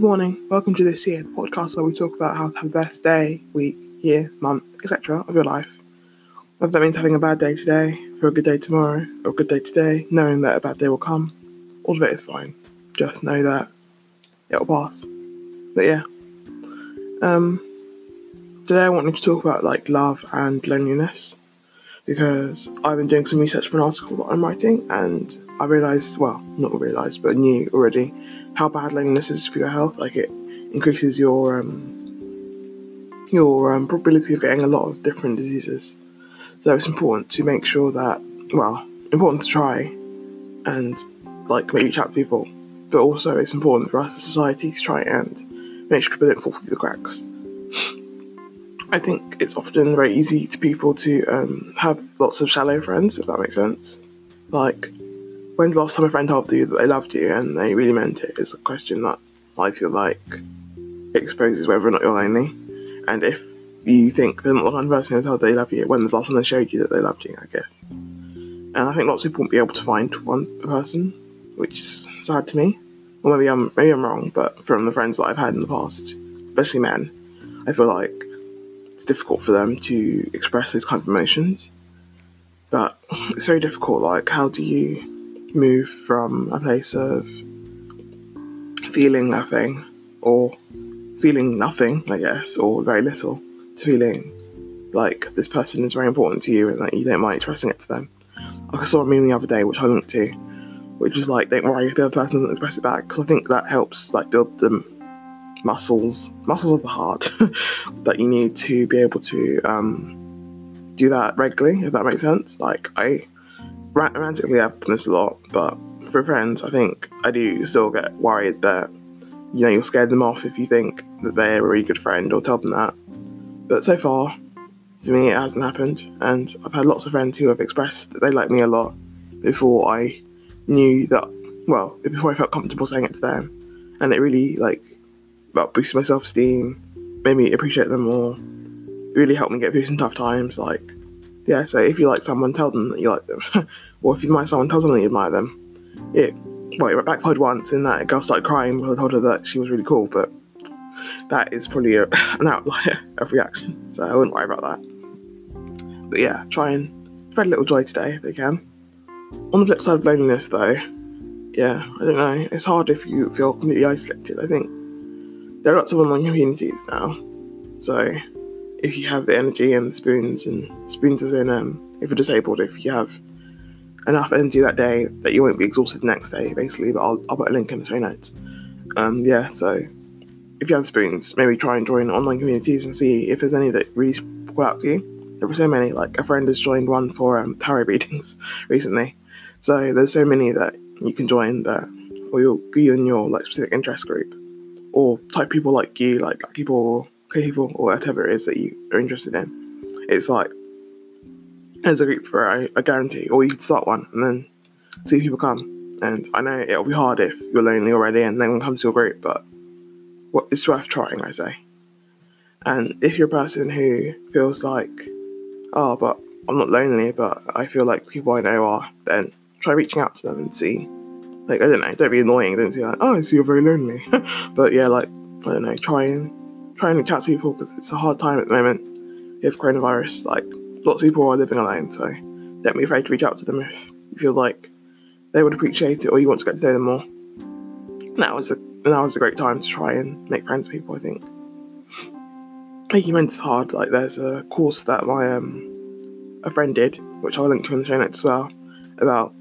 Good morning. Welcome to this year, the podcast where we talk about how to have the best day, week, year, month, etc. of your life. Whether that means having a bad day today, for a good day tomorrow, or a good day today, knowing that a bad day will come, all of it is fine. Just know that it'll pass. But yeah. Um today I wanted to talk about like love and loneliness because I've been doing some research for an article that I'm writing and I realised, well, not realised, but knew already how bad loneliness is for your health. Like it increases your um, your um, probability of getting a lot of different diseases. So it's important to make sure that, well, important to try and like reach out to people, but also it's important for us as society to try and make sure people don't fall through the cracks. I think it's often very easy to people to um, have lots of shallow friends, if that makes sense. Like, when's the last time a friend told you that they loved you and they really meant it is a question that I feel like exposes whether or not you're lonely. And if you think they're not the kind of person who told they love you, when the last time they showed you that they loved you, I guess. And I think lots of people won't be able to find one person, which is sad to me. Or maybe I'm maybe I'm wrong, but from the friends that I've had in the past, especially men, I feel like it's difficult for them to express these kind of emotions. But it's so difficult. Like, how do you move from a place of feeling nothing or feeling nothing, I guess, or very little, to feeling like this person is very important to you and that you don't mind expressing it to them. I saw a meme the other day, which I linked to, which was like, don't worry if the other person doesn't express it back, because I think that helps like build the muscles, muscles of the heart that you need to be able to um, do that regularly, if that makes sense. Like I romantically I've done this a lot, but for friends, I think I do still get worried that you know you'll scare them off if you think that they're a really good friend or tell them that. But so far, for me, it hasn't happened, and I've had lots of friends who have expressed that they like me a lot before I knew that. Well, before I felt comfortable saying it to them, and it really like well, boosted my self esteem, made me appreciate them more, really helped me get through some tough times. Like, yeah, so if you like someone, tell them that you like them, or if you admire someone, tell them that you admire them. It well, it backfired once in that girl started crying when I told her that she was really cool, but that is probably a, an outlier of reaction, so I wouldn't worry about that. But yeah, try and spread a little joy today if you can. On the flip side of loneliness, though, yeah, I don't know. It's hard if you feel completely isolated. I think there are lots of online communities now, so if you have the energy and the spoons, and spoons is in um, if you're disabled, if you have enough energy that day that you won't be exhausted the next day, basically. But I'll, I'll put a link in the show notes. Um, yeah, so if you have spoons, maybe try and join online communities and see if there's any that really call out to you. There were so many. Like a friend has joined one for um, tarot readings recently, so there's so many that you can join that or you'll be in your like specific interest group, or type people like you, like people, people, or whatever it is that you are interested in. It's like as a group for a, guarantee, or you could start one and then see if people come. And I know it'll be hard if you're lonely already and no one comes to your group, but what it's worth trying, I say. And if you're a person who feels like, oh, but I'm not lonely, but I feel like people I know are, then try reaching out to them and see. Like, I don't know, don't be annoying, don't say like, oh, I see you're very lonely. but yeah, like, I don't know, try and try to catch people because it's a hard time at the moment with coronavirus. Like, lots of people are living alone, so don't be afraid to reach out to them if you feel like they would appreciate it or you want to get to know them more. Now is a now is a great time to try and make friends with people. I think making friends is hard. Like there's a course that my um a friend did, which I'll link to in the show notes as well, about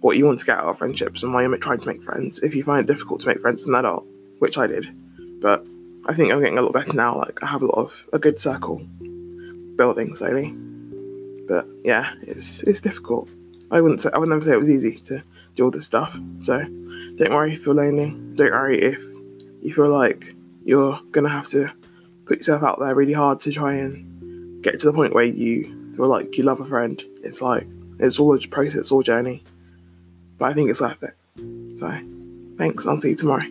what you want to get out of friendships and why you're trying to make friends. If you find it difficult to make friends as an adult, which I did, but I think I'm getting a lot better now. Like I have a lot of a good circle building slowly. But yeah, it's it's difficult. I wouldn't say I would never say it was easy to do all this stuff. So don't worry if you're lonely. Don't worry if you feel like you're gonna have to put yourself out there really hard to try and get to the point where you feel like you love a friend. It's like it's all a process, all journey. But I think it's worth it. So thanks, I'll see you tomorrow.